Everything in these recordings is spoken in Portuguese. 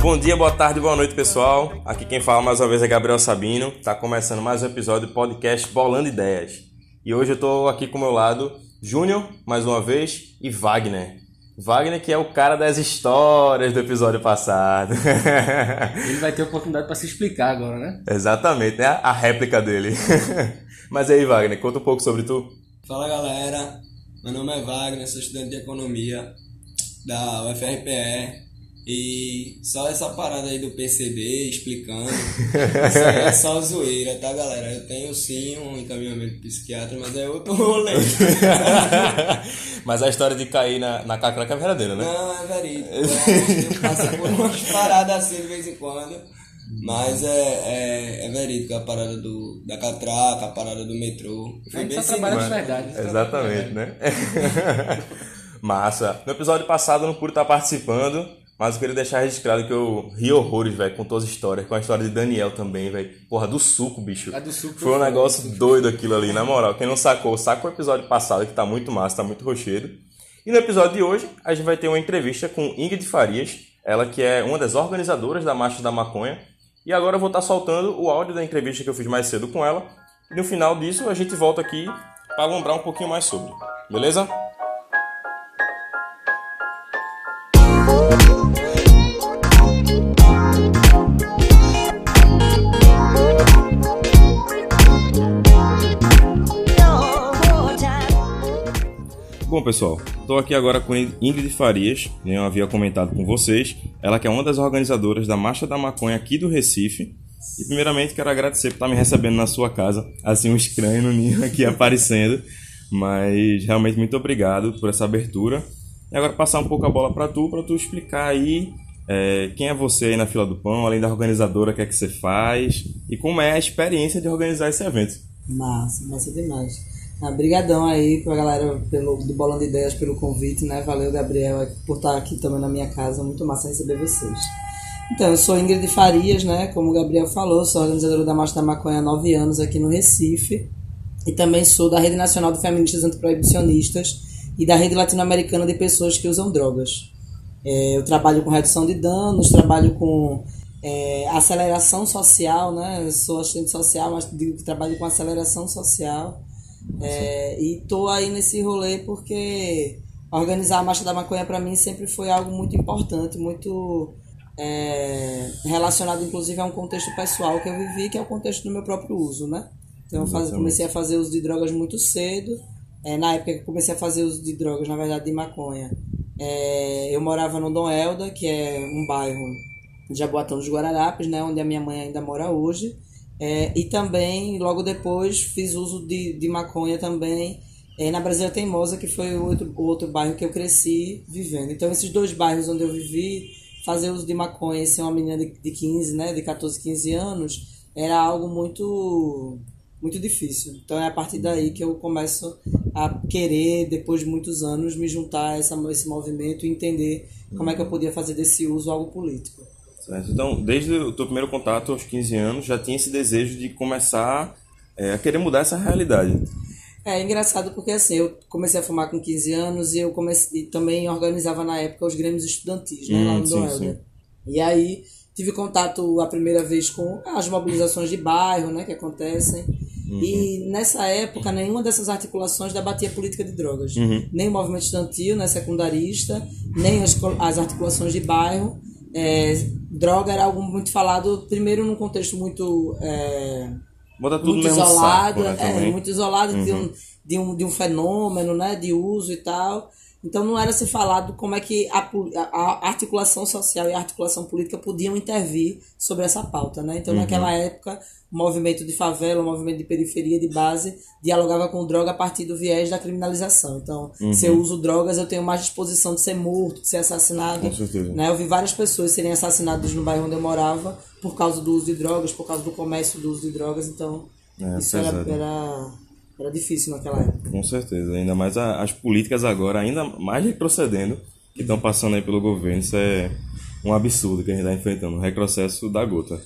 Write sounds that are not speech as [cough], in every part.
Bom dia, boa tarde, boa noite, pessoal. Aqui quem fala mais uma vez é Gabriel Sabino. Tá começando mais um episódio do podcast Bolando Ideias. E hoje eu tô aqui com o meu lado Júnior, mais uma vez, e Wagner. Wagner que é o cara das histórias do episódio passado. [laughs] Ele vai ter oportunidade para se explicar agora, né? Exatamente, né? A réplica dele. [laughs] Mas aí, Wagner, conta um pouco sobre tu. Fala galera, meu nome é Wagner, sou estudante de economia da UFRPE e só essa parada aí do PCB explicando, isso aí é só zoeira, tá galera? Eu tenho sim um encaminhamento psiquiatra, mas é outro rolê. [laughs] Mas a história de cair na, na cacraca é verdadeira, né? Não, é verídico. É, eu passo por umas paradas assim de vez em quando. Mas é, é, é verídico a parada do, da catraca, a parada do metrô. A Foi gente bem só trabalha de verdade. Exatamente, né? [laughs] Massa. No episódio passado eu não pude estar participando, mas eu queria deixar registrado que eu ri horrores, velho, com todas as histórias. Com a história de Daniel também, velho. Porra, do suco, bicho. A do suco Foi um negócio foda. doido aquilo ali, na moral. Quem não sacou, saca o episódio passado, que tá muito massa, tá muito rochedo. E no episódio de hoje, a gente vai ter uma entrevista com Ingrid Farias, ela que é uma das organizadoras da Marcha da Maconha. E agora eu vou estar soltando o áudio da entrevista que eu fiz mais cedo com ela. E no final disso, a gente volta aqui para lembrar um pouquinho mais sobre. Beleza? Bom, pessoal, estou aqui agora com Ingrid Farias, que eu havia comentado com vocês. Ela que é uma das organizadoras da Marcha da Maconha aqui do Recife. E primeiramente quero agradecer por estar me recebendo na sua casa, assim um estranho no ninho aqui [laughs] aparecendo. Mas realmente muito obrigado por essa abertura. E agora passar um pouco a bola para tu, para tu explicar aí é, quem é você aí na fila do pão, além da organizadora, o que é que você faz e como é a experiência de organizar esse evento. Massa, massa demais. Ah, brigadão aí pra galera pelo, do Bolando Ideias pelo convite, né? Valeu, Gabriel, por estar aqui também na minha casa. Muito massa receber vocês. Então, eu sou Ingrid Farias, né? Como o Gabriel falou, sou organizadora da Marcha da Maconha há nove anos aqui no Recife. E também sou da Rede Nacional de Feministas Antiproibicionistas e da Rede Latino-Americana de Pessoas que Usam Drogas. É, eu trabalho com redução de danos, trabalho com é, aceleração social, né? Eu sou assistente social, mas digo que trabalho com aceleração social. É, e tô aí nesse rolê porque organizar a Marcha da Maconha para mim sempre foi algo muito importante, muito é, relacionado inclusive a um contexto pessoal que eu vivi, que é o contexto do meu próprio uso, né? Então eu faz, comecei a fazer uso de drogas muito cedo. É, na época que comecei a fazer uso de drogas, na verdade de maconha, é, eu morava no Dom Helda, que é um bairro de Jaboatão dos Guararapes, né, onde a minha mãe ainda mora hoje. É, e também, logo depois, fiz uso de, de maconha também é, na Brasília Teimosa, que foi o outro, o outro bairro que eu cresci vivendo. Então, esses dois bairros onde eu vivi, fazer uso de maconha e ser uma menina de, de 15, né, de 14, 15 anos, era algo muito muito difícil. Então é a partir daí que eu começo a querer, depois de muitos anos, me juntar a essa, esse movimento e entender como é que eu podia fazer desse uso algo político. Certo. Então, desde o teu primeiro contato aos 15 anos, já tinha esse desejo de começar é, a querer mudar essa realidade. É engraçado porque assim, eu comecei a fumar com 15 anos e eu comecei, e também organizava na época os grêmios estudantis, né, Hum, lá no sim, Helder. E aí tive contato a primeira vez com as mobilizações de bairro, né, que acontecem. E nessa época, nenhuma dessas articulações debatia política de drogas. Nem o movimento estudantil, né, secundarista, nem as, as articulações de bairro. É, droga era algo muito falado, primeiro num contexto muito é, Bota tudo no muito mesmo isolado, saco, né, é, muito isolado de, um, de, um, de um fenômeno, né, de uso e tal. Então não era se falado como é que a, a- articulação social e a articulação política podiam intervir sobre essa pauta, né? Então naquela época o movimento de favela, o movimento de periferia, de base, dialogava com droga a partir do viés da criminalização. Então, se eu uso drogas, eu tenho mais disposição de ser morto, de ser assassinado. Com certeza. Né? Eu vi várias pessoas serem assassinadas no bairro onde eu morava por causa do uso de drogas, por causa do comércio do uso de drogas. Então, É, isso pesado. era, era difícil naquela época. Com certeza. Ainda mais a- as políticas agora, ainda mais retrocedendo. que estão passando aí pelo governo. Isso é um absurdo que a gente está enfrentando, um retrocesso da gota.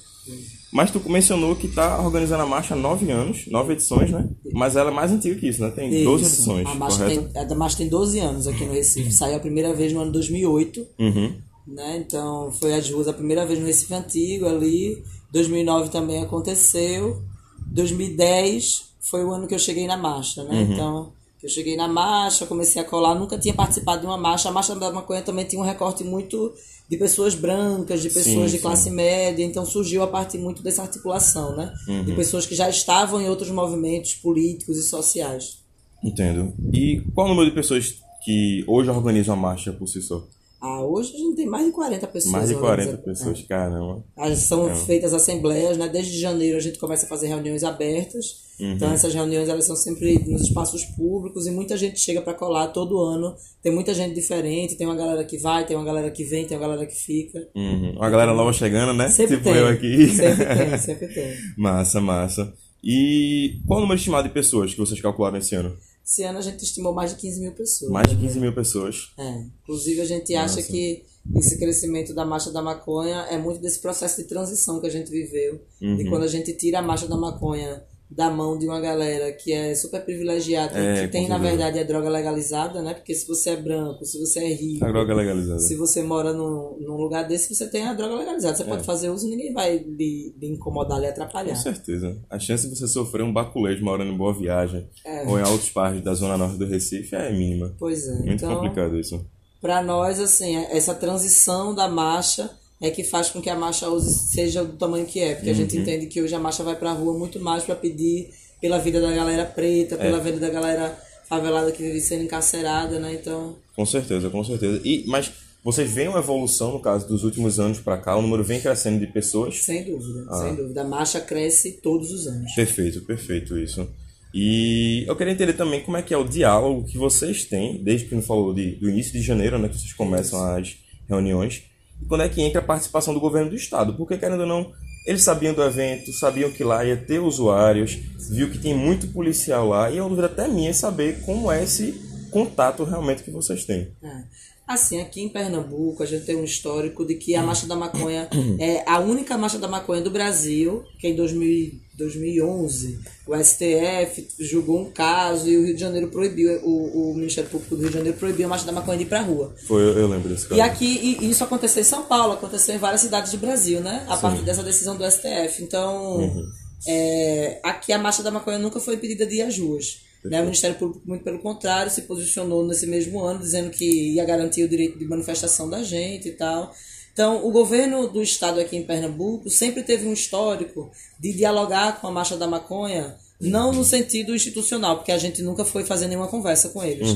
Mas tu mencionou que está organizando a marcha há nove anos, nove edições, né? Mas ela é mais antiga que isso, né? Tem 12 Isso. edições, A marcha, tem, a marcha tem 12 anos aqui no Recife. Saiu a primeira vez no ano 2008. Uhum. né? Então foi as ruas a primeira vez no Recife Antigo ali. 2009 também aconteceu. 2010 foi o ano que eu cheguei na marcha, né? Uhum. Então eu cheguei na marcha, comecei a colar, nunca tinha participado de uma marcha. A marcha da maconha também tinha um recorte muito de pessoas brancas, de pessoas Sim, de sim. classe média, então surgiu a partir muito dessa articulação, né? Uhum. De pessoas que já estavam em outros movimentos políticos e sociais. Entendo. E qual o número de pessoas que hoje organizam a marcha por si só? Ah, hoje a gente tem mais de 40 pessoas. Mais de 40 organizando. pessoas, caramba. As- São feitas assembleias, né? Desde janeiro a gente começa a fazer reuniões abertas. Então essas reuniões elas são sempre nos espaços públicos e muita gente chega para colar todo ano. Tem muita gente diferente, tem uma galera que vai, tem uma galera que vem, tem uma galera que fica. Uhum. Uma galera nova chegando, né? Sempre tipo tem. eu aqui. Sempre tem, [laughs] sempre tem. massa, massa. E qual o número estimado de pessoas que vocês calcularam esse ano? Esse ano a gente estimou mais de 15 mil pessoas. Mais de 15 mil pessoas. É. Inclusive a gente acha que esse crescimento da marcha da maconha é muito desse processo de transição que a gente viveu. Uhum. E quando a gente tira a marcha da maconha da mão de uma galera que é super privilegiada, É, que tem na verdade a droga legalizada, né? Porque se você é branco, se você é rico, A droga é legalizada. se você mora num, num lugar desse, você tem a droga legalizada. Você pode fazer uso e ninguém vai lhe, lhe incomodar, lhe atrapalhar. É. Com certeza. A chance de você sofrer um baculejo morando em Boa Viagem É. ou em outros partes da zona norte do Recife é mínima. Pois é. Muito então, complicado isso. para nós, assim, essa transição da marcha é que faz com que a marcha hoje seja do tamanho que é. Porque a gente entende que hoje a marcha vai pra rua muito mais para pedir pela vida da galera preta, pela vida da galera favelada que vive sendo encarcerada, né? Então, Com certeza, com certeza. E, mas vocês veem uma evolução, no caso, dos últimos anos pra cá? O número vem crescendo de pessoas? sem dúvida, Ah. sem dúvida. A marcha cresce todos os anos. Perfeito, perfeito isso. E eu queria entender também como é que é o diálogo que vocês têm, desde que não falou de, do início de janeiro, né, que vocês começam as reuniões, e quando é que entra a participação do governo do estado, porque querendo ou não, eles sabiam do evento, sabiam que lá ia ter usuários, viu que tem muito policial lá, e a dúvida até minha saber como é esse contato realmente que vocês têm. É. Assim, aqui em Pernambuco, a gente tem um histórico de que a Marcha da Maconha [clears throat] é a única Marcha da Maconha do Brasil, que em 2000, 2011 o STF julgou um caso e o Rio de Janeiro proibiu, o, o Ministério Público do Rio de Janeiro proibiu a Marcha da Maconha de ir pra rua. Foi, eu, lembro desse caso. E aqui, e isso aconteceu em São Paulo, aconteceu em várias cidades do Brasil, né? A partir dessa decisão do STF. Então, é, aqui a marcha da maconha nunca foi impedida de ir às ruas. Né? O Ministério Público, muito pelo contrário, se posicionou nesse mesmo ano, dizendo que ia garantir o direito de manifestação da gente e tal. Então, o governo do estado aqui em Pernambuco sempre teve um histórico de dialogar com a marcha da maconha, não no sentido institucional, porque a gente nunca foi fazer nenhuma conversa com eles.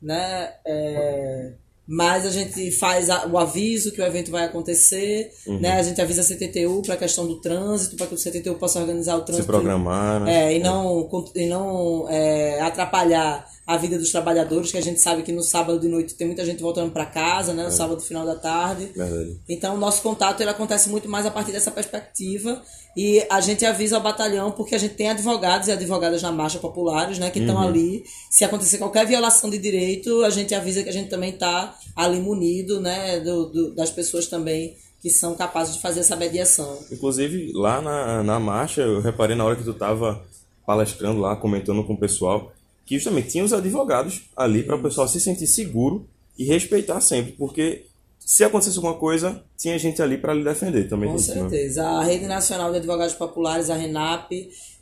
Né? É, mas a gente faz a- o aviso que o evento vai acontecer, né? A gente avisa a CTTU para a questão do trânsito, para que o CTTU possa organizar o Se trânsito. programar, né? É, e não, cont- e não é, atrapalhar a vida dos trabalhadores, que a gente sabe que no sábado de noite tem muita gente voltando para casa, né? No sábado final da tarde. Verdade. Então, o nosso contato ele acontece muito mais a partir dessa perspectiva. E a gente avisa ao batalhão, porque a gente tem advogados e advogadas na marcha populares, né, que estão ali. Se acontecer qualquer violação de direito, a gente avisa que a gente também está ali munido, né, do, do- das pessoas também que são capazes de fazer essa mediação. Inclusive, lá na, na marcha, eu reparei na hora que tu tava palestrando lá, comentando com o pessoal, que justamente tinha os advogados ali para o pessoal se sentir seguro e respeitar sempre, porque se acontecesse alguma coisa, tinha gente ali para lhe defender também. Com certeza. A Rede Nacional de Advogados Populares, a RENAP,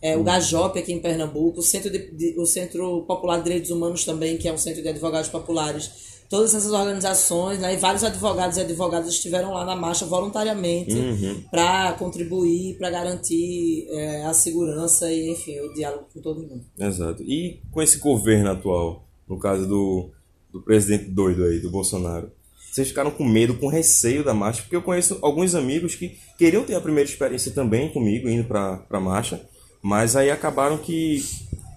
é, o GAJOP aqui em Pernambuco, o Centro, de- de- o Centro Popular de Direitos Humanos também, que é um centro de advogados populares. Todas essas organizações, né, e vários advogados e advogadas estiveram lá na marcha voluntariamente para contribuir, para garantir é, a segurança e, enfim, o diálogo com todo mundo. Exato. E com esse governo atual, no caso do, do presidente doido aí, do Bolsonaro, vocês ficaram com medo, com receio da marcha? Porque eu conheço alguns amigos que queriam ter a primeira experiência também comigo, indo para a marcha, mas aí acabaram que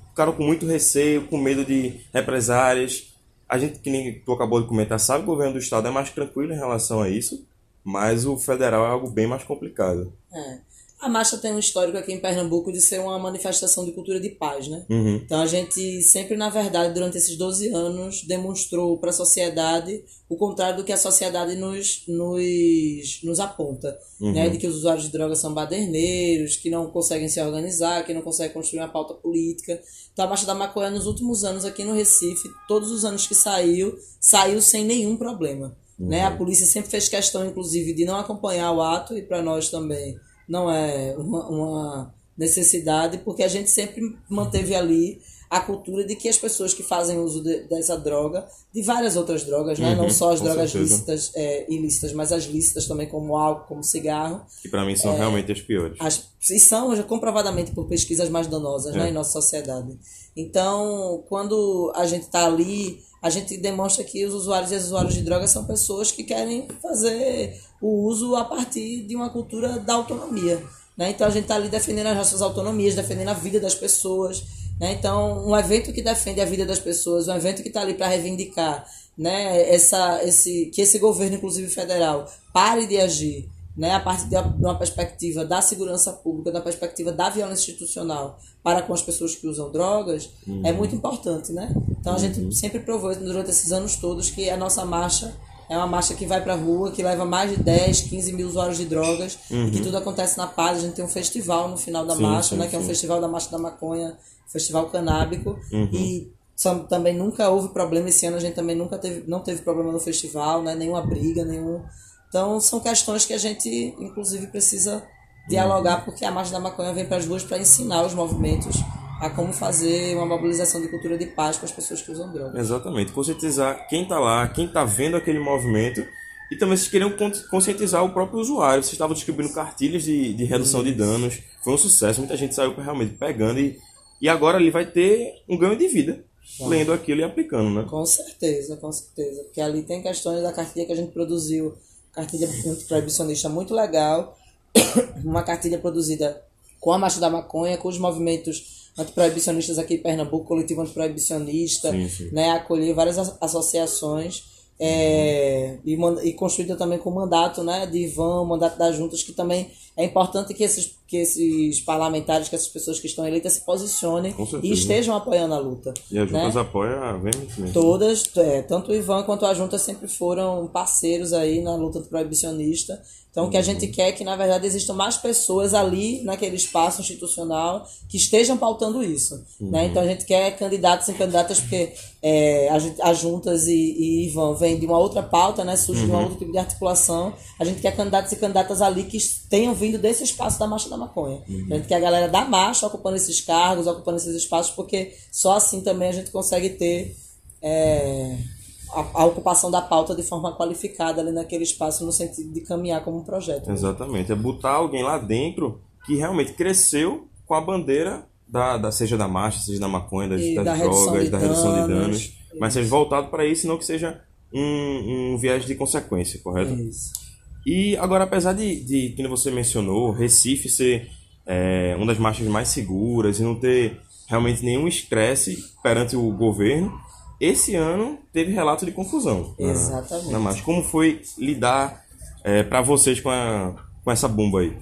ficaram com muito receio, com medo de represárias. A gente, que nem tu acabou de comentar, sabe que o governo do estado é mais tranquilo em relação a isso, mas o federal é algo bem mais complicado. É. A marcha tem um histórico aqui em Pernambuco de ser uma manifestação de cultura de paz, né? Uhum. Então a gente sempre, na verdade, durante esses 12 anos, demonstrou para a sociedade o contrário do que a sociedade nos, nos, nos aponta. Né? De que os usuários de drogas são baderneiros, que não conseguem se organizar, que não conseguem construir uma pauta política. Então a Marcha da Maconha, nos últimos anos aqui no Recife, todos os anos que saiu, saiu sem nenhum problema. Né? A polícia sempre fez questão, inclusive, de não acompanhar o ato, e para nós também não é uma, uma necessidade, porque a gente sempre manteve ali a cultura de que as pessoas que fazem uso de- dessa droga, de várias outras drogas, né? não só as drogas certeza. lícitas, é, ilícitas, mas as lícitas também, como álcool, como cigarro, Que pra mim É. são realmente as piores. as, e são já comprovadamente por pesquisas mais danosas né, É. em nossa sociedade. Então, quando a gente está ali, a gente demonstra que os usuários e as usuárias de drogas são pessoas que querem fazer o uso a partir de uma cultura da autonomia. Né? Então, a gente está ali defendendo as nossas autonomias, defendendo a vida das pessoas. Né? Então, um evento que defende a vida das pessoas, um evento que está ali para reivindicar né, essa, esse, que esse governo, inclusive federal, pare de agir né, a partir de uma perspectiva da segurança pública, da perspectiva da violência institucional para com as pessoas que usam drogas, é muito importante, né? Então a gente sempre provou durante esses anos todos que a nossa marcha é uma marcha que vai para a rua, que leva mais de 10, 15 mil usuários de drogas, e que tudo acontece na paz. A gente tem um festival no final da Sim, marcha, sim, né, que é um festival da Marcha da Maconha, festival canábico, Uhum. e também nunca houve problema esse ano, a gente também nunca teve, não teve problema no festival, né, nenhuma briga, nenhum então, são questões que a gente, inclusive, precisa dialogar, porque a Marcha da Maconha vem para as ruas para ensinar os movimentos a como fazer uma mobilização de cultura de paz com as pessoas que usam drogas. Exatamente. Conscientizar quem tá lá, quem tá vendo aquele movimento. E também vocês queriam con- conscientizar o próprio usuário. Vocês estavam distribuindo cartilhas de, de redução de danos. Foi um sucesso. Muita gente saiu realmente pegando. E, e agora ele vai ter um ganho de vida. Lendo aquilo e aplicando, né? Com certeza, com certeza. Porque ali tem questões da cartilha que a gente produziu, cartilha proibicionista muito legal, [coughs] uma cartilha produzida com a Marcha da Maconha, com os movimentos antiproibicionistas aqui em Pernambuco, coletivo antiproibicionista, Sim, sim. né, acolher várias as- associações é, e, e construída também com o mandato né, de Ivan, o mandato das juntas, que também é importante que esses, que esses parlamentares, que essas pessoas que estão eleitas se posicionem e estejam apoiando a luta. E as né? juntas apoiam veementemente. Todas, é, tanto o Ivan quanto a Junta sempre foram parceiros aí na luta proibicionista. Então, o que a gente quer é que, na verdade, existam mais pessoas ali naquele espaço institucional que estejam pautando isso. Né? Então, a gente quer candidatos e candidatas, porque é, a Juntas e, e Ivan vêm de uma outra pauta, né? surge de um outro tipo de articulação. A gente quer candidatos e candidatas ali que tenham vindo desse espaço da Marcha da Maconha. A gente quer a galera da marcha ocupando esses cargos, ocupando esses espaços, porque só assim também a gente consegue ter é, a, a ocupação da pauta de forma qualificada ali naquele espaço, no sentido de caminhar como um projeto. Exatamente. É botar alguém lá dentro que realmente cresceu com a bandeira da, da seja da marcha, seja da maconha, das, das da drogas, de da redução de danos. danos. Mas seja voltado para isso, não que seja um, um viés de consequência, correto? Isso. E agora, apesar de, de que você mencionou, Recife ser é, uma das marchas mais seguras e não ter realmente nenhum estresse perante o governo, esse ano teve relato de confusão na- Exatamente. na marcha. Como foi lidar para vocês com, a, com essa bomba aí?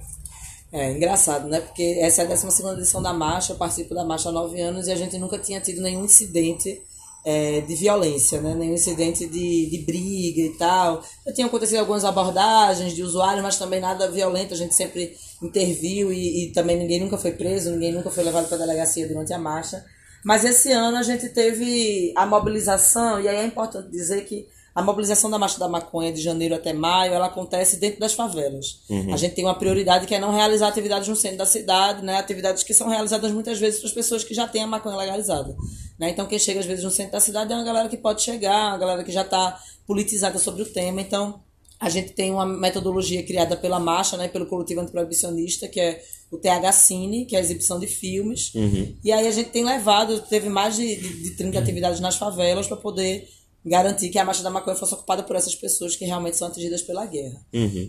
É engraçado, né? Porque essa é a 12 edição da marcha, eu participo da marcha há nove anos e a gente nunca tinha tido nenhum incidente é, de violência, né? Nenhum incidente de, de briga e tal. Já tinham acontecido algumas abordagens de usuários, mas também nada violento. A gente sempre interviu e, e também ninguém nunca foi preso, ninguém nunca foi levado para a delegacia durante a marcha. Mas esse ano a gente teve a mobilização, e aí é importante dizer que a mobilização da Marcha da Maconha de janeiro até maio, ela acontece dentro das favelas. A gente tem uma prioridade que é não realizar atividades no centro da cidade, né? atividades que são realizadas muitas vezes para as pessoas que já têm a maconha legalizada. Né? Então, quem chega às vezes no centro da cidade é uma galera que pode chegar, uma galera que já está politizada sobre o tema. Então, a gente tem uma metodologia criada pela Marcha, né, pelo coletivo antiproibicionista, que é o TH Cine, que é a exibição de filmes. E aí a gente tem levado, teve mais de, de, de 30 atividades nas favelas para poder garantir que a Marcha da Maconha fosse ocupada por essas pessoas que realmente são atingidas pela guerra.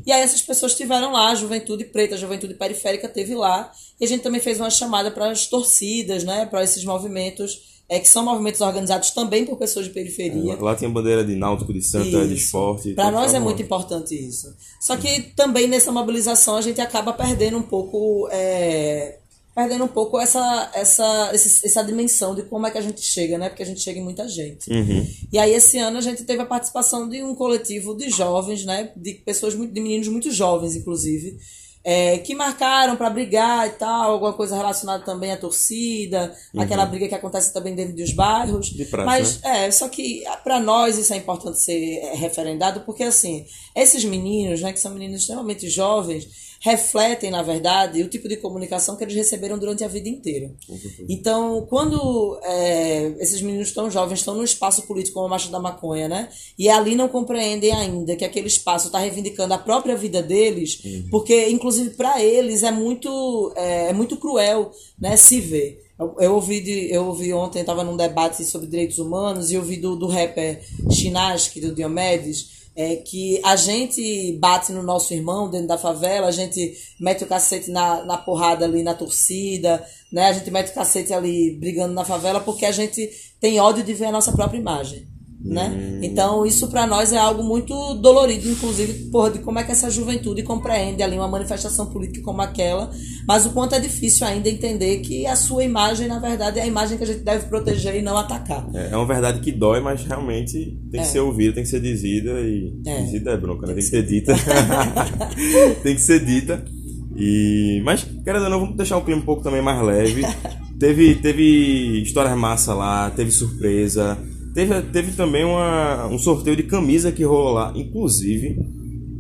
E aí essas pessoas tiveram lá, a juventude preta, a juventude periférica teve lá, e a gente também fez uma chamada para as torcidas, né, para esses movimentos é, que são movimentos organizados também por pessoas de periferia. Lá tem bandeira de náutico, de santa, de Isso. esporte. Para nós é muito importante isso. Só que também nessa mobilização a gente acaba perdendo um pouco, é, perdendo um pouco essa, essa, essa dimensão de como é que a gente chega, né? Porque a gente chega em muita gente. Uhum. E aí esse ano a gente teve a participação de um coletivo de jovens, né? De pessoas, muito- de meninos muito jovens, inclusive. é, que marcaram para brigar e tal, alguma coisa relacionada também à torcida, aquela briga que acontece também dentro dos bairros. De praxe, Mas é, só que para nós isso é importante ser é, referendado, porque assim, esses meninos, né, que são meninos extremamente jovens, refletem, na verdade, o tipo de comunicação que eles receberam durante a vida inteira. Então, quando é, esses meninos tão jovens estão num espaço político como a Marcha da Maconha, né? E ali não compreendem ainda que aquele espaço está reivindicando a própria vida deles, porque, inclusive, para eles é muito, é, é muito cruel né, se ver. Eu, eu ouvi, de, eu ouvi ontem, estava num debate sobre direitos humanos, e eu ouvi do, do rapper Chinaski, do Diomedes, é que a gente bate no nosso irmão dentro da favela, a gente mete o cacete na, na porrada ali na torcida, né? A gente mete o cacete ali brigando na favela porque a gente tem ódio de ver a nossa própria imagem, né? Então isso para nós é algo muito dolorido, inclusive, porra, de como é que essa juventude compreende ali uma manifestação política como aquela, mas o quanto é difícil ainda entender que a sua imagem, na verdade, é a imagem que a gente deve proteger e não atacar. É é uma verdade que dói, mas realmente tem que É. ser ouvida, tem que ser dizida e. É. Dizida é bronca, né? Tem que ser dita. [laughs] tem que ser dita. E... Mas, querendo ou não, vamos deixar o clima um pouco também mais leve. [laughs] teve, teve histórias massa lá, teve surpresa. Teve, teve também uma, um sorteio de camisa que rolou lá. Inclusive,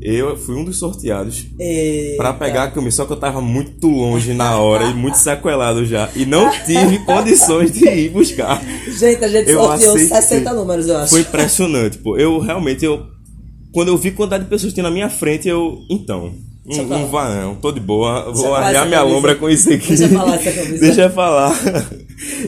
eu fui um dos sorteados pra pegar a camisa, só que eu tava muito longe na hora e muito sequelado já. E não tive [laughs] condições de ir buscar. Gente, a gente Eu sorteou aceitei. 60 números, eu acho. Foi impressionante, pô. Eu realmente, eu. Quando eu vi quantidade de pessoas que tem na minha frente, eu. Então. Não, não vá não, tô de boa. Deixa Vou arrear minha camisa. lombra com isso aqui. Deixa falar essa camisa. [laughs] Deixa falar.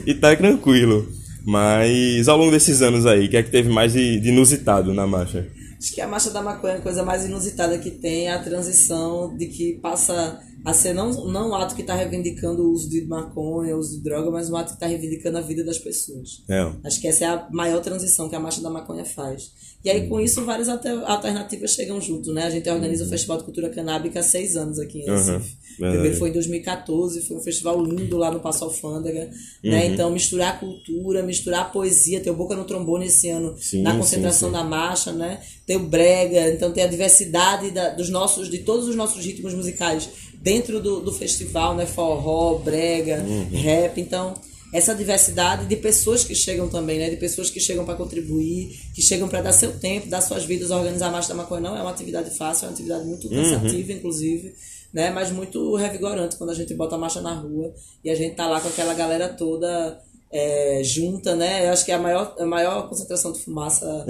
e tá tranquilo. Mas ao longo desses anos aí, o que é que teve mais de, de inusitado na marcha? Acho que a marcha da maconha, a coisa mais inusitada que tem é a transição de que passa a ser não, não um ato que está reivindicando o uso de maconha, o uso de droga, mas um ato que está reivindicando a vida das pessoas. É. Acho que essa é a maior transição que a Marcha da Maconha faz. E aí, com isso, várias alter- alternativas chegam junto, né? A gente organiza o Festival de Cultura Canábica há seis anos aqui em Uhum, Recife. O primeiro foi em 2014, foi um festival lindo lá no Passo Alfândega, né? Uhum. Então, misturar cultura, misturar poesia, ter o Boca no Trombone esse ano Sim, na sim, concentração sim. da marcha, né? Ter o brega, então ter a diversidade da- dos nossos, de todos os nossos ritmos musicais dentro do, do festival, né? Forró, brega, Uhum. rap, então essa diversidade de pessoas que chegam também, né? De pessoas que chegam para contribuir, que chegam para dar seu tempo, dar suas vidas, organizar a Marcha da Maconha não é uma atividade fácil, é uma atividade muito cansativa, inclusive, né? Mas muito revigorante quando a gente bota a marcha na rua e a gente tá lá com aquela galera toda é, junta, né? Eu acho que é a maior, a maior concentração de fumaça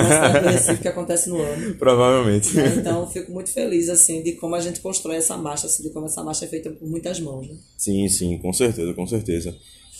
[laughs] que acontece no ano. Provavelmente. né? Então, fico muito feliz, assim, de como a gente constrói essa marcha, assim, de como essa marcha é feita por muitas mãos, né? Sim, sim, com certeza, com certeza.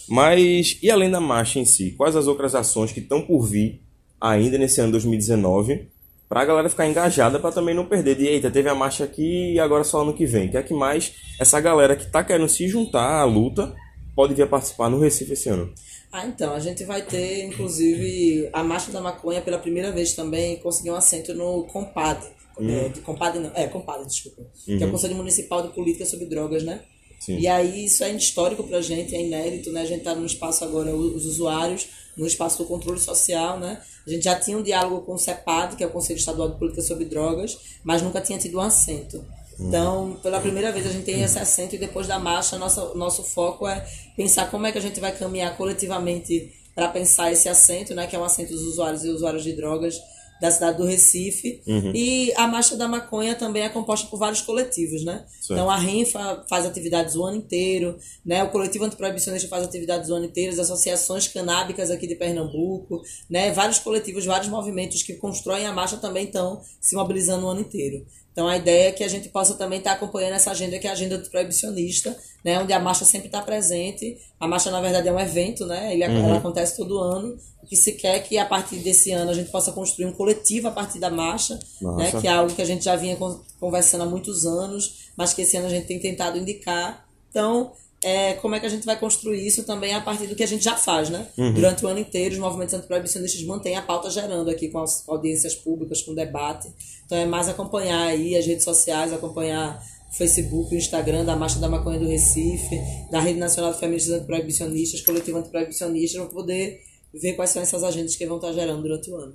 Mas, e além da marcha em si, quais as outras ações que estão por vir ainda nesse ano 2019 para a galera ficar engajada para também não perder de, eita, teve a marcha aqui e agora só ano que vem. Que é que mais essa galera que tá querendo se juntar à luta pode vir a participar no Recife esse ano? Ah, então, a gente vai ter, inclusive, a Marcha da Maconha pela primeira vez também conseguiu um assento no COMPAD. É, de COMPAD não, é, COMPAD, desculpa. Que é o Conselho Municipal de Política sobre Drogas, né? Sim. E aí isso é histórico pra gente, é inédito, né? A gente tá no espaço agora, os usuários, no espaço do controle social, né? A gente já tinha um diálogo com o CEPAD, que é o Conselho Estadual de Política sobre Drogas, mas nunca tinha tido um assento. Então, pela primeira vez a gente tem esse assento e depois da marcha, nossa, nosso foco é pensar como é que a gente vai caminhar coletivamente para pensar esse assento, né? Que é um assento dos usuários e usuários de drogas da cidade do Recife. E a Marcha da Maconha também é composta por vários coletivos, né? Certo. Então a RENFA faz atividades o ano inteiro, né? O Coletivo Antiproibicionista faz atividades o ano inteiro, as associações canábicas aqui de Pernambuco, né? Vários coletivos, vários movimentos que constroem a marcha também estão se mobilizando o ano inteiro. Então a ideia é que a gente possa também estar acompanhando essa agenda que é a agenda proibicionista, né? Onde a marcha sempre está presente. A marcha, na verdade, é um evento, né? Ele, Ela acontece todo ano. Que se quer que a partir desse ano a gente possa construir um coletivo a partir da marcha, né? Que é algo que a gente já vinha con- conversando há muitos anos, mas que esse ano a gente tem tentado indicar. Então, é como é que a gente vai construir isso também a partir do que a gente já faz, né? Durante o ano inteiro, os movimentos antiproibicionistas mantêm a pauta gerando aqui com as audiências públicas, com debate. Então é mais acompanhar aí as redes sociais, acompanhar o Facebook, o Instagram da Marcha da Maconha do Recife, da Rede Nacional de Feministas Antiproibicionistas, Coletivo Antiproibicionista, para poder ver quais são essas agendas que vão estar gerando durante o ano.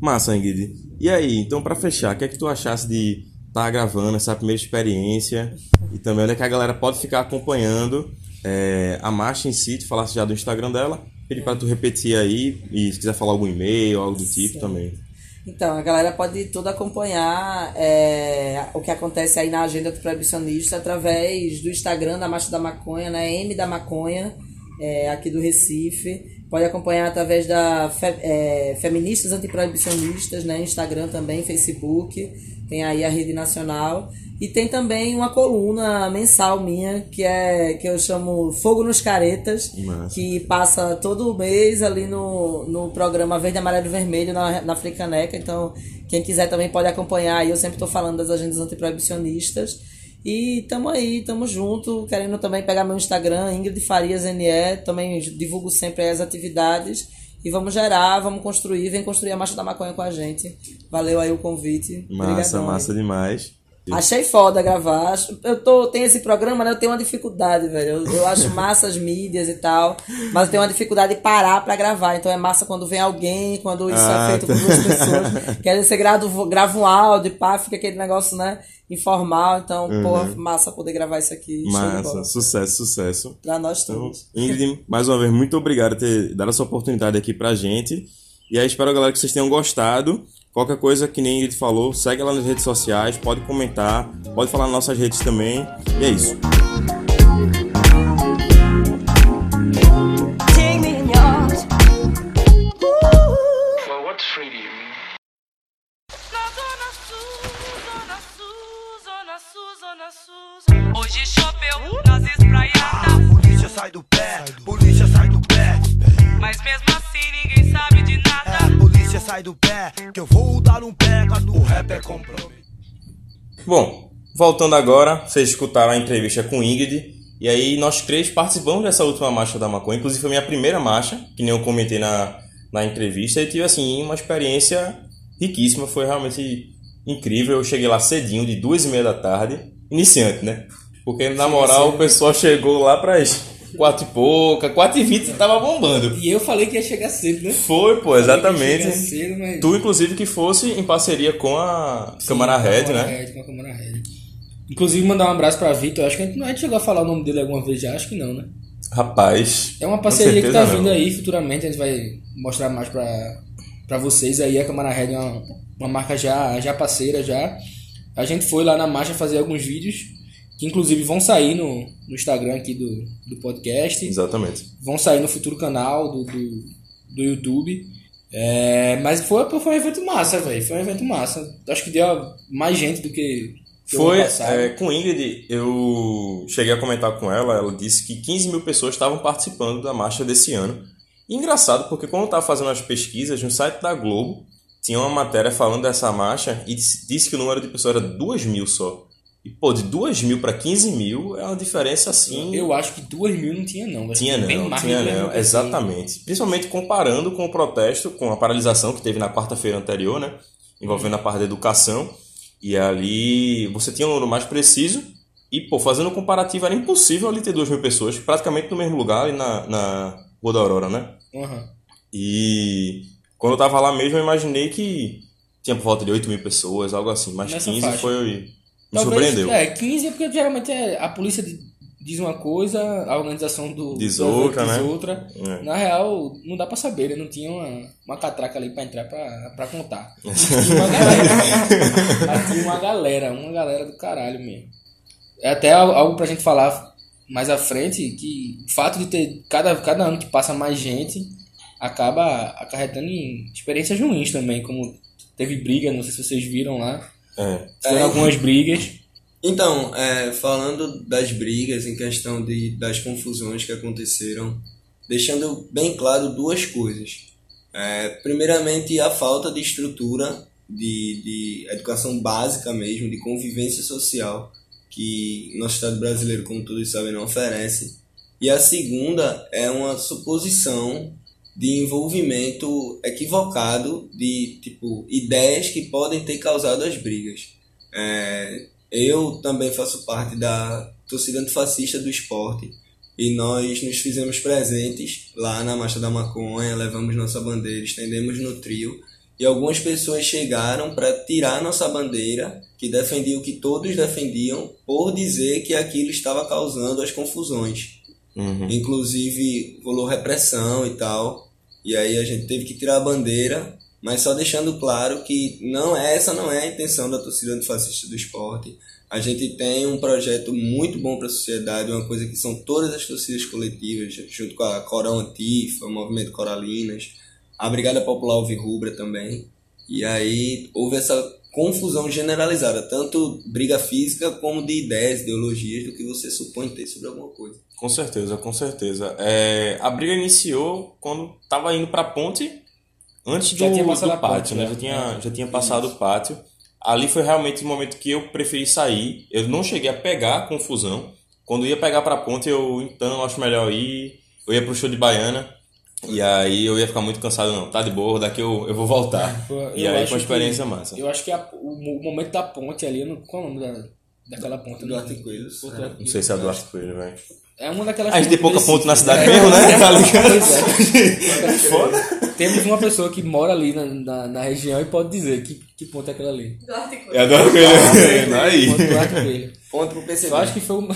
Massa, Ingrid. E aí, então pra fechar, o que é que tu achasse de estar gravando essa primeira experiência e também onde é que a galera pode ficar acompanhando é, a marcha em si, tu falasse já do Instagram dela, pedir pra tu repetir aí e se quiser falar algum e-mail, algo do tipo também. Então, a galera pode toda acompanhar é, o que acontece aí na agenda do proibicionista através do Instagram da Marcha da Maconha, né? M da Maconha, é, aqui do Recife. Pode acompanhar através da Fe- é, Feministas Antiproibicionistas, né? Instagram também, Facebook. Tem aí a rede nacional. E tem também uma coluna mensal minha, que é que eu chamo Fogo nos Caretas, Massa. que passa todo mês ali no, no programa Verde, Amarelo e Vermelho na, na Africaneca. Então, quem quiser também pode acompanhar. Eu sempre estou falando das agendas antiproibicionistas. E tamo aí, tamo junto, querendo também pegar meu Instagram, Ingrid Farias NE, também divulgo sempre as atividades. E vamos gerar, vamos construir, vem construir a Marcha da Maconha com a gente. Valeu aí o convite. Massa, Obrigadão aí. massa demais. Achei foda gravar. Eu tô, tenho esse programa, né? Eu tenho uma dificuldade, velho. Eu, eu acho [laughs] massa as mídias e tal, mas eu tenho uma dificuldade de parar pra gravar. Então é massa quando vem alguém, quando isso Ah, é feito tá. por duas pessoas. [laughs] Quer você grava, grava um áudio, pá, fica aquele negócio, né? Informal. Então, porra, massa poder gravar isso aqui. Massa, sucesso, sucesso. Pra nós Então, todos. Ingrid, mais uma vez, muito obrigado por ter dado essa oportunidade aqui pra gente. E aí, espero, galera, que vocês tenham gostado. Qualquer coisa que nem Ingrid falou, segue lá nas redes sociais, pode comentar, pode falar nas nossas redes também. E é isso. Bom, voltando agora, vocês escutaram a entrevista com Ingrid. E aí, nós três participamos dessa última marcha da maconha. Inclusive, foi a minha primeira marcha, que nem eu comentei na, na entrevista. E tive, assim, uma experiência riquíssima. Foi realmente incrível. Eu cheguei lá cedinho, de duas e meia da tarde. Iniciante, né? Porque, na moral, o pessoal chegou lá pras quatro e pouca, quatro e vinte tava bombando. E eu falei que ia chegar cedo, né? Foi, pô, exatamente. cedo, mas... Tu, inclusive, que fosse em parceria com a Câmara Sim, Red, com a né? Câmara Red, com a Câmara Red. Inclusive, mandar um abraço pra Vitor. Acho que a gente, a gente chegou a falar o nome dele alguma vez já, acho que não, né? Rapaz. É uma parceria que tá vindo não. aí futuramente, a gente vai mostrar mais pra, pra vocês aí. A Câmara Red é uma, uma marca já, já parceira já. A gente foi lá na marcha fazer alguns vídeos, que inclusive vão sair no, no Instagram aqui do, do podcast. Exatamente. Vão sair no futuro canal do, do, do YouTube. É, mas foi, foi um evento massa, velho. Foi um evento massa. Acho que deu mais gente do que, Foi, é, com Ingrid, eu cheguei a comentar com ela, ela disse que 15 mil pessoas estavam participando da marcha desse ano. E engraçado, porque quando eu estava fazendo as pesquisas, no site da Globo, tinha uma matéria falando dessa marcha e disse, disse que o número de pessoas era 2 mil só. E, pô, de 2 mil para 15 mil é uma diferença assim... Eu acho que duas mil não tinha, não. Tinha não, tinha duas mil não, exatamente. Principalmente comparando com o protesto, com a paralisação que teve na quarta-feira anterior, né? Envolvendo a parte da educação. E ali você tinha um número mais preciso. E, pô, fazendo um comparativo, era impossível ali ter duas mil pessoas, praticamente no mesmo lugar, ali na, na Rua da Aurora, né? Aham. E quando eu tava lá mesmo, eu imaginei que tinha por volta de 8 mil pessoas, algo assim. Mas Nessa 15 faixa. foi. Me Talvez, surpreendeu. É, 15 é porque geralmente é, a polícia di- diz uma coisa, a organização do Diz outra, diz né? outra. É. Na real, não dá pra saber, né? Não tinha uma, uma catraca ali pra entrar pra, pra contar. [laughs] Tinha uma galera. Tinha uma galera, uma galera do caralho mesmo. É até al- algo pra gente falar mais à frente, que o fato de ter cada, cada ano que passa mais gente acaba acarretando em experiências ruins também, como teve briga, não sei se vocês viram lá. É. Tiveram É. algumas brigas. Então, é, falando das brigas, em questão de, das confusões que aconteceram, deixando bem claro duas coisas. É, primeiramente, a falta de estrutura de, de educação básica mesmo, de convivência social, que nosso Estado brasileiro, como todos sabem, não oferece. E a segunda é uma suposição de envolvimento equivocado de tipo ideias que podem ter causado as brigas. É, eu também faço parte da torcida antifascista do esporte e nós nos fizemos presentes lá na Marcha da Maconha, levamos nossa bandeira, estendemos no trio e algumas pessoas chegaram para tirar nossa bandeira, que defendia o que todos defendiam, por dizer que aquilo estava causando as confusões. Uhum. Inclusive rolou repressão e tal. E aí a gente teve que tirar a bandeira, mas só deixando claro que não é- essa não é a intenção da torcida antifascista do esporte. A gente tem um projeto muito bom para a sociedade, uma coisa que são todas as torcidas coletivas, junto com a Coral Antifa, o Movimento Coralinas, a Brigada Popular Alvirrubra também. E aí houve essa confusão generalizada, tanto briga física como de ideias, ideologias, do que você supõe ter sobre alguma coisa. Com certeza, com certeza. É, a briga iniciou quando tava indo pra ponte, antes do, Já tinha passado do a ponte, pátio, né? né? Já tinha, já tinha passado o pátio. Ali foi realmente o momento que eu preferi sair. Eu não cheguei a pegar a confusão. Quando ia pegar pra ponte, eu então acho melhor ir. Eu ia pro show de Baiana. E aí eu ia ficar muito cansado, não. Tá de boa, daqui eu, eu vou voltar. [laughs] Pô, e eu aí foi uma experiência que- massa. Eu acho que a- o, o momento da ponte ali, eu não, qual é o nome da, daquela ponte? Duarte É. Não sei se é do Duarte Coelho, velho. É uma daquelas A gente tem pouca ponte na cidade É. mesmo, né? [laughs] Tá ligado? É. [laughs] Foda. Temos uma pessoa que mora ali na, na, na região e pode dizer que, que ponte é aquela ali. É a Duarte Coelho. [laughs] Aí. Ponte Duarte Coelho. Ponto pro PCB. Eu acho que foi o,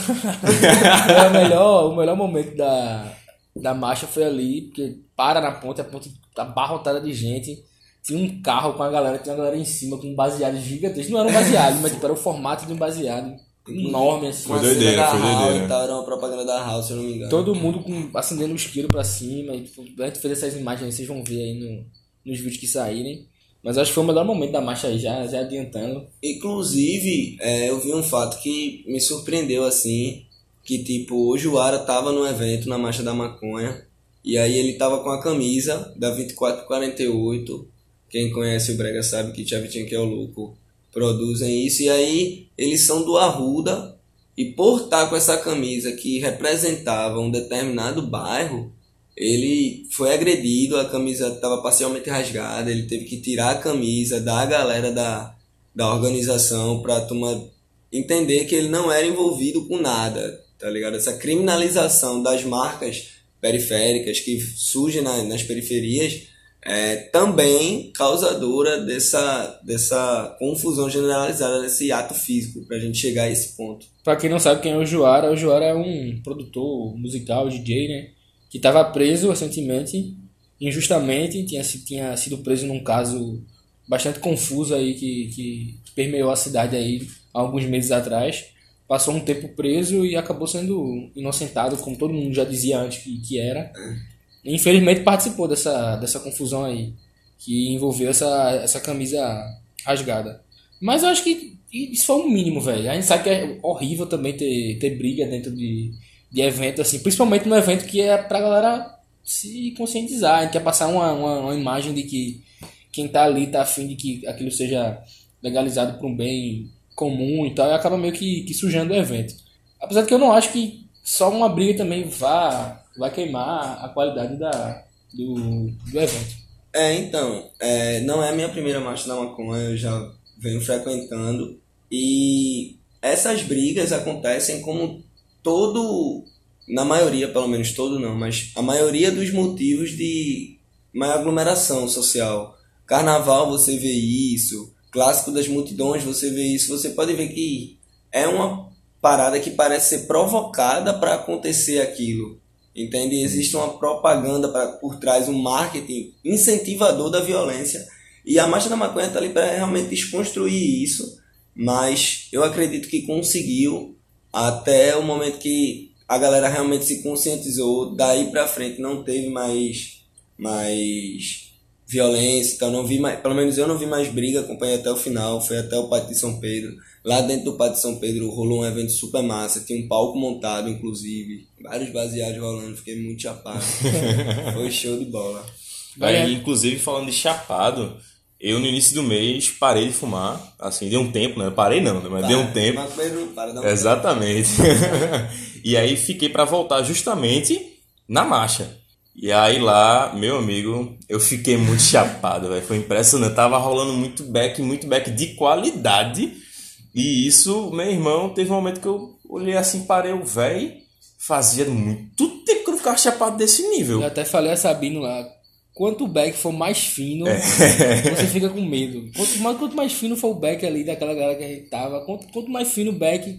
melhor, o melhor momento da, da marcha foi ali, porque para na ponte, a ponte tá abarrotada de gente. Tinha um carro com a galera, tinha uma galera em cima com um baseado gigantesco. Não era um baseado, mas tipo, era o formato de um baseado enorme assim. Foi doideira, da foi Hall doideira. tal, era uma propaganda da House, se eu não me engano. Todo mundo com, acendendo o isqueiro pra cima. E, tipo, a gente fez essas imagens aí, vocês vão ver aí no, nos vídeos que saírem. Mas acho que foi o melhor momento da marcha aí, já, já adiantando. Inclusive, é, eu vi um fato que me surpreendeu assim, que tipo, o Juara tava no evento na Marcha da Maconha, e aí ele tava com a camisa da 2448, quem conhece o Brega sabe que Tchavitinho que é o louco, produzem isso, e aí eles são do Arruda, e por estar com essa camisa que representava um determinado bairro, ele foi agredido, a camisa estava parcialmente rasgada, ele teve que tirar a camisa da galera da, da organização para entender que ele não era envolvido com nada, tá ligado? Essa criminalização das marcas periféricas que surgem na- nas periferias é também causadora dessa, dessa confusão generalizada, desse ato físico, pra gente chegar a esse ponto. Pra quem não sabe quem é o Juara, o Juara é um produtor musical, DJ, né? Que estava preso recentemente, injustamente, tinha, tinha sido preso num caso bastante confuso aí que, que permeou a cidade aí há alguns meses atrás. Passou um tempo preso e acabou sendo inocentado, como todo mundo já dizia antes que, que era. Infelizmente participou dessa, dessa confusão aí, que envolveu essa, essa camisa rasgada. Mas eu acho que isso foi o mínimo, velho. A gente sabe que é horrível também ter, ter briga dentro de, de evento, assim. Principalmente no evento que é pra galera se conscientizar. A gente quer passar uma, uma, uma imagem de que quem tá ali tá afim de que aquilo seja legalizado para um bem comum e tal. E acaba meio que, que sujando o evento. Apesar de que eu não acho que só uma briga também vá, vai queimar a qualidade da, do, do evento. É, então, é, não é a minha primeira marcha da maconha, eu já venho frequentando. E essas brigas acontecem como todo, na maioria, pelo menos todo não, mas a maioria dos motivos de maior aglomeração social. Carnaval você vê isso, clássico das multidões você vê isso, você pode ver que é uma parada que parece ser provocada para acontecer aquilo. Entende? Existe uma propaganda pra, por trás, um marketing incentivador da violência. E a Marcha da Maconha está ali para realmente desconstruir isso, mas eu acredito que conseguiu até o momento que a galera realmente se conscientizou. Daí para frente não teve mais, mais violência, então não vi mais, pelo menos eu não vi mais briga, acompanhei até o final, foi até o Pátio de São Pedro. Lá dentro do Pátio de São Pedro rolou um evento super massa, tinha um palco montado, inclusive, vários baseados rolando, fiquei muito chapado. [laughs] foi show de bola. Aí, inclusive, falando de chapado, eu no início do mês parei de fumar, assim, deu um tempo, né? Parei não, né? mas deu um tempo. Maconheiro não para, não. um Exatamente. [laughs] e aí fiquei pra voltar justamente na marcha. E aí lá, meu amigo, eu fiquei muito [laughs] chapado, velho. Foi impressionante. Tava rolando muito back, muito back de qualidade. E isso, meu irmão, teve um momento que eu olhei assim, parei o velho. Fazia muito tempo que eu não ficava chapado desse nível. Eu até falei a Sabino lá, quanto o back for mais fino, É. [laughs] você fica com medo. Quanto mais, quanto mais fino for o back ali daquela galera que a gente tava, quanto, quanto mais fino o back,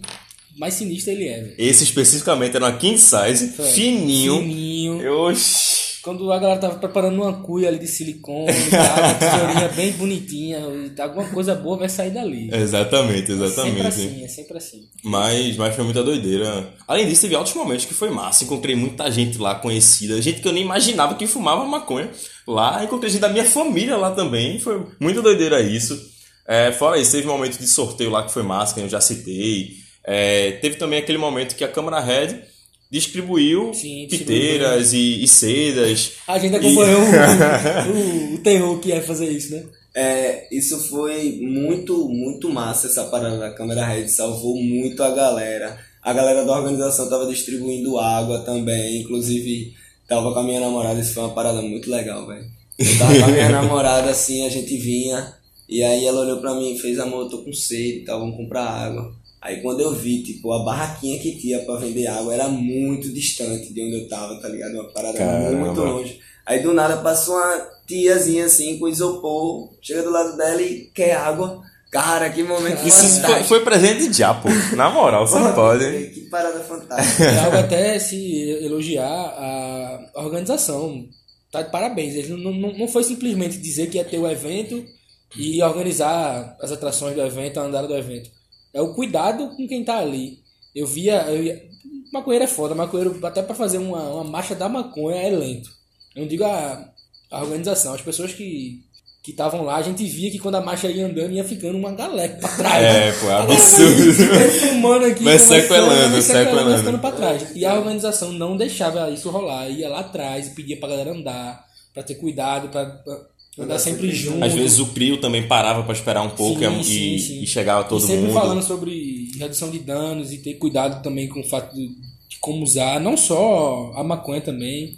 mais sinistro ele é, velho. Esse especificamente era uma king size, fininho. Fininho. Oxi. Quando a galera tava preparando uma cuia ali de silicone, [laughs] uma tesourinha bem bonitinha, alguma coisa boa vai sair dali. Exatamente, É sempre exatamente. assim, é sempre assim. Mas, mas foi muita doideira. Além disso, teve altos momentos que foi massa. Encontrei muita gente lá conhecida, gente que eu nem imaginava que fumava maconha lá. Encontrei gente da minha família lá também. Foi muita doideira isso. É, fora isso, teve um momento de sorteio lá que foi massa, que eu já citei. É, teve também aquele momento que a Câmara Red distribuiu Sim, piteiras e, e sedas. A gente acompanhou [laughs] o, o, o terror que é fazer isso, né? É, isso foi muito, muito massa essa parada da câmera Red, salvou muito a galera. A galera da organização tava distribuindo água também, inclusive tava com a minha namorada, isso foi uma parada muito legal, velho. Eu tava com a minha [laughs] namorada assim, a gente vinha, e aí ela olhou pra mim e fez, amor, eu tô com sede e tal, vamos comprar água. Aí quando eu vi, tipo, a barraquinha que tinha pra vender água era muito distante de onde eu tava, tá ligado? Uma parada Caramba. muito longe. Aí do nada passou uma tiazinha assim com isopor, chega do lado dela e quer água. Cara, que momento Isso foi, fantástico. foi presente já, pô. Na moral, você não pode. Que parada fantástica. É algo até se elogiar a a organização. Tá de parabéns. Eles não, não, não foi simplesmente dizer que ia ter o evento e organizar as atrações do evento, a andada do evento. É o cuidado com quem tá ali. Eu via. Eu ia, maconheiro é foda, maconheiro, até pra fazer uma, uma marcha da maconha é lento. Eu não digo a, a organização, as pessoas que que estavam lá, a gente via que quando a marcha ia andando, ia ficando uma galera pra trás. É, pô, absurdo. Aqui, Vai conversando, sequelando, vai sequelando. vai ficando pra trás. E a organização não deixava isso rolar, ia lá atrás e pedia pra galera andar, pra ter cuidado, pra pra andar sempre junto. Às vezes o CRIO também parava pra esperar um pouco Sim, e, sim, sim. e chegava todo e sempre mundo. falando sobre redução de danos e ter cuidado também com o fato de, de como usar, não só a maconha também,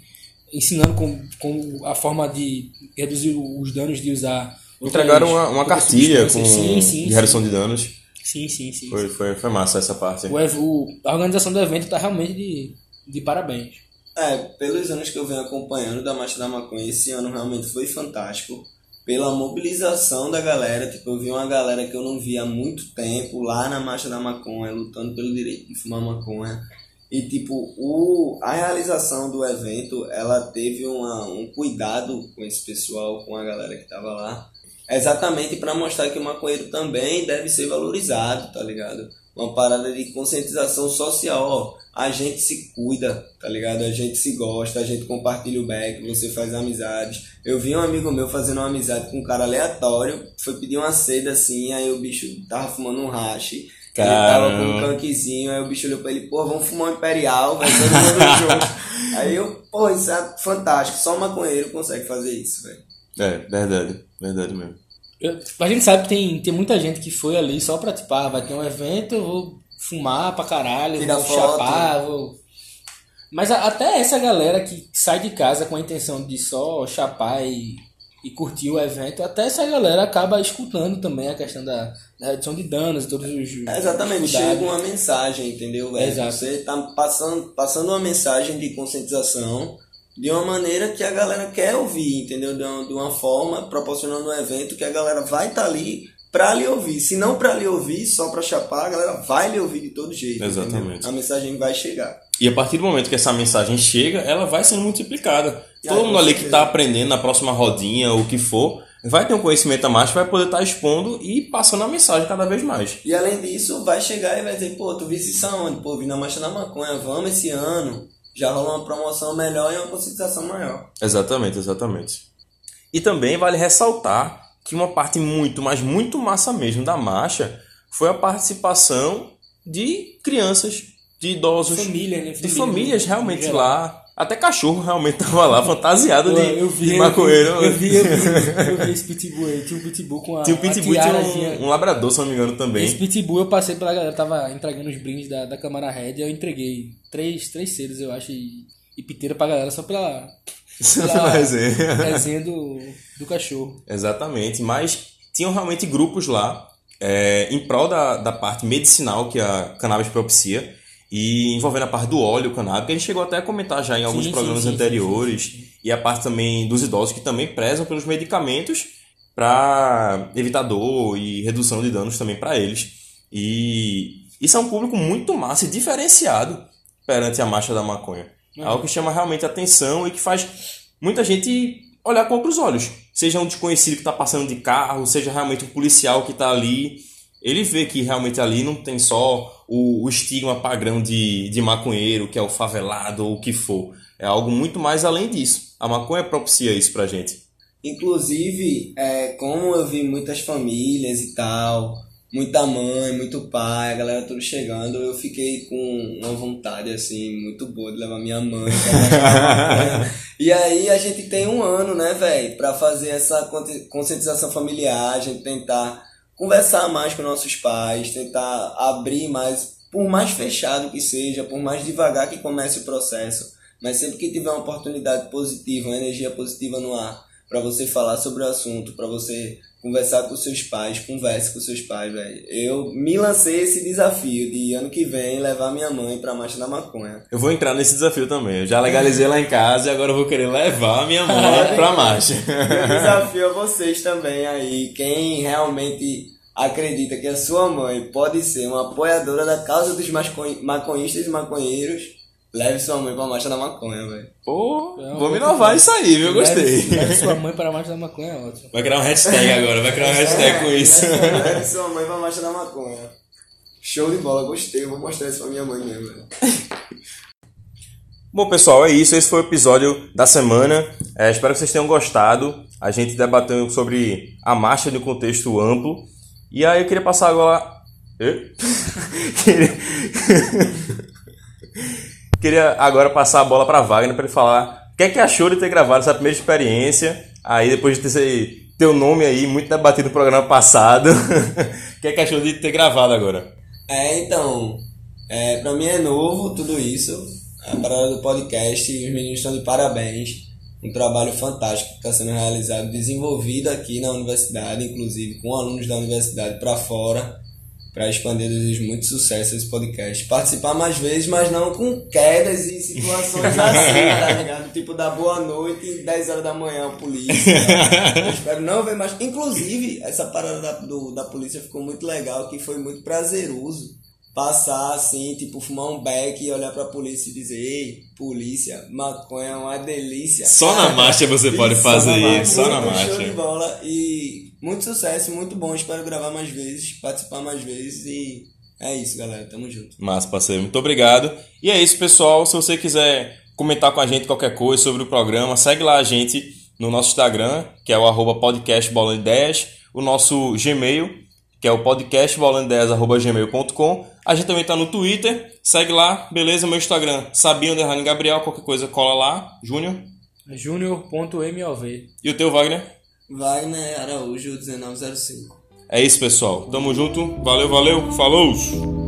ensinando com, com a forma de reduzir os danos de usar. Entregaram uma, uma cartilha com substâncias. sim, sim, de redução sim. de danos. Sim, sim, sim. Foi, foi, foi massa essa parte. O, a organização do evento tá realmente de, de parabéns. É, pelos anos que eu venho acompanhando da Marcha da Maconha, esse ano realmente foi fantástico. Pela mobilização da galera, tipo, eu vi uma galera que eu não via há muito tempo lá na Marcha da Maconha, lutando pelo direito de fumar maconha. E, tipo, o, a realização do evento, ela teve uma, um cuidado com esse pessoal, com a galera que tava lá. Exatamente para mostrar que o maconheiro também deve ser valorizado, tá ligado? Uma parada de conscientização social, ó. A gente se cuida, tá ligado? A gente se gosta, a gente compartilha o back, você faz amizades. Eu vi um amigo meu fazendo uma amizade com um cara aleatório, foi pedir uma seda assim, aí o bicho tava fumando um hash. Ele tava com um Caramba. canquezinho, aí o bicho olhou pra ele, pô, vamos fumar um imperial, vai todo mundo [laughs] junto. Aí eu, pô, isso é fantástico, só um maconheiro consegue fazer isso, velho. É, verdade. Verdade mesmo. Eu- a gente sabe que tem, tem muita gente que foi ali só pra, tipo, ah, vai ter um evento, eu vou fumar pra caralho, Tirar vou foto. chapar, vou... Mas a- até essa galera que sai de casa com a intenção de só chapar e, e curtir o evento, até essa galera acaba escutando também a questão da, da redução de danos e todos os É, Exatamente, os chega uma mensagem, entendeu? Exato. Você tá passando, passando uma mensagem de conscientização de uma maneira que a galera quer ouvir, entendeu? De uma, de uma forma, proporcionando um evento que a galera vai estar ali pra lhe ouvir. Se não pra lhe ouvir, só pra chapar, a galera vai lhe ouvir de todo jeito. entendeu? Exatamente. A mensagem vai chegar. E a partir do momento que essa mensagem chega, ela vai sendo multiplicada. Ah, Todo mundo ali que está aprendendo na próxima rodinha, ou o que for, vai ter um conhecimento a mais, vai poder estar expondo e passando a mensagem cada vez mais. E além disso, vai chegar e vai dizer, pô, tu viste isso aonde? Pô, vi na Marcha da Maconha, vamos esse ano. Já rola uma promoção melhor e uma conscientização maior. Exatamente, exatamente. E também vale ressaltar que uma parte muito, mas muito massa mesmo da marcha foi a participação de crianças, de idosos, Família, né? de Família, famílias no realmente lá, Até cachorro realmente tava lá, fantasiado de, eu vi, de eu maconheiro. vi, eu vi, eu vi, eu vi esse pitbull aí. Tinha um pitbull com a, Tinha um pitbull e tinha um, um labrador, se não me engano, também. Esse pitbull eu passei pela galera, tava entregando os brindes da, da Câmara Red, eu entreguei três, três selos, eu acho, e, e piteira pra galera só pela, pela resenha. [laughs] resenha do, do cachorro. Exatamente, mas tinham realmente grupos lá é, em prol da, da parte medicinal que a cannabis propicia e envolvendo a parte do óleo canábico. A gente chegou até a comentar já em alguns sim, programas sim, sim, anteriores e a parte também dos idosos que também prezam pelos medicamentos para evitar dor e redução de danos também para eles. E isso é um público muito massa e diferenciado perante a marcha da maconha. É algo que chama realmente atenção e que faz muita gente olhar com outros olhos. Seja um desconhecido que está passando de carro, seja realmente um policial que está ali. Ele vê que realmente ali não tem só o, o estigma padrão de, de maconheiro, que é o favelado ou o que for. É algo muito mais além disso. A maconha propicia isso pra gente. Inclusive, é, como eu vi muitas famílias e tal, muita mãe, muito pai, a galera toda chegando, eu fiquei com uma vontade, assim, muito boa de levar minha mãe. [laughs] E aí a gente tem um ano, né, velho, pra fazer essa conscientização familiar, a gente tentar conversar mais com nossos pais, tentar abrir mais, por mais fechado que seja, por mais devagar que comece o processo, mas sempre que tiver uma oportunidade positiva, uma energia positiva no ar, para você falar sobre o assunto, para você conversar com seus pais, converse com seus pais, velho. Eu me lancei esse desafio de ano que vem levar minha mãe pra marcha da maconha. Eu vou entrar nesse desafio também. Eu já legalizei lá em casa e agora eu vou querer levar minha mãe [laughs] pra marcha. Eu desafio a vocês também aí, quem realmente acredita que a sua mãe pode ser uma apoiadora da causa dos maconhistas e maconheiros, leve sua mãe pra marcha da maconha, velho. Pô, É, vamos eu inovar isso aí, viu? Eu gostei. Leve, leve sua mãe para a marcha da maconha, é ótimo. Vai criar um hashtag agora, vai criar um hashtag com isso. Leve sua mãe pra [laughs] marcha da maconha. Show de bola, gostei. Eu vou mostrar isso pra minha mãe mesmo, velho. Bom, pessoal, é isso. Esse foi o episódio da semana. É, espero que vocês tenham gostado. A gente debateu sobre a marcha de um contexto amplo. E aí eu queria passar agora. [laughs] Queria... queria agora passar a bola para Wagner para ele falar o que é que achou de ter gravado essa primeira experiência. Aí depois de ter esse teu nome aí muito debatido no programa passado. [laughs] O que é que achou de ter gravado agora? É, então, é, pra mim é novo tudo isso. A parada do podcast, os meninos estão de parabéns. Um trabalho fantástico que está sendo realizado, desenvolvido aqui na universidade, inclusive com alunos da universidade para fora, para expandir desejo muito sucesso esse podcast. Participar mais vezes, mas não com quedas e situações [laughs] assim, tá ligado? Tipo, da boa noite e 10 horas da manhã, a polícia. Eu espero não ver mais. Inclusive, essa parada da, do, da polícia ficou muito legal, que foi muito prazeroso. Passar assim, tipo, fumar um beck e olhar pra polícia e dizer: Ei, polícia, maconha é uma delícia. Só na marcha você pode [laughs] fazer marcha. isso, só na Muito Show de marcha. bola e muito sucesso, muito bom. Espero gravar mais vezes, participar mais vezes e é isso, galera. Tamo junto. Massa, parceiro. Muito obrigado. E é isso, pessoal. Se você quiser comentar com a gente qualquer coisa sobre o programa, segue lá a gente no nosso Instagram, que é o arroba podcast Bola de 10, o nosso Gmail, que é o podcastbola10.gmail.com. A gente também tá no Twitter, segue lá, beleza? Meu Instagram, Sabino Derrani Gabriel, qualquer coisa cola lá. Júnior. Júnior.mov. E o teu, Wagner? Wagner Araújo, 1905. É isso, pessoal. Tamo junto. Valeu, valeu. Falou!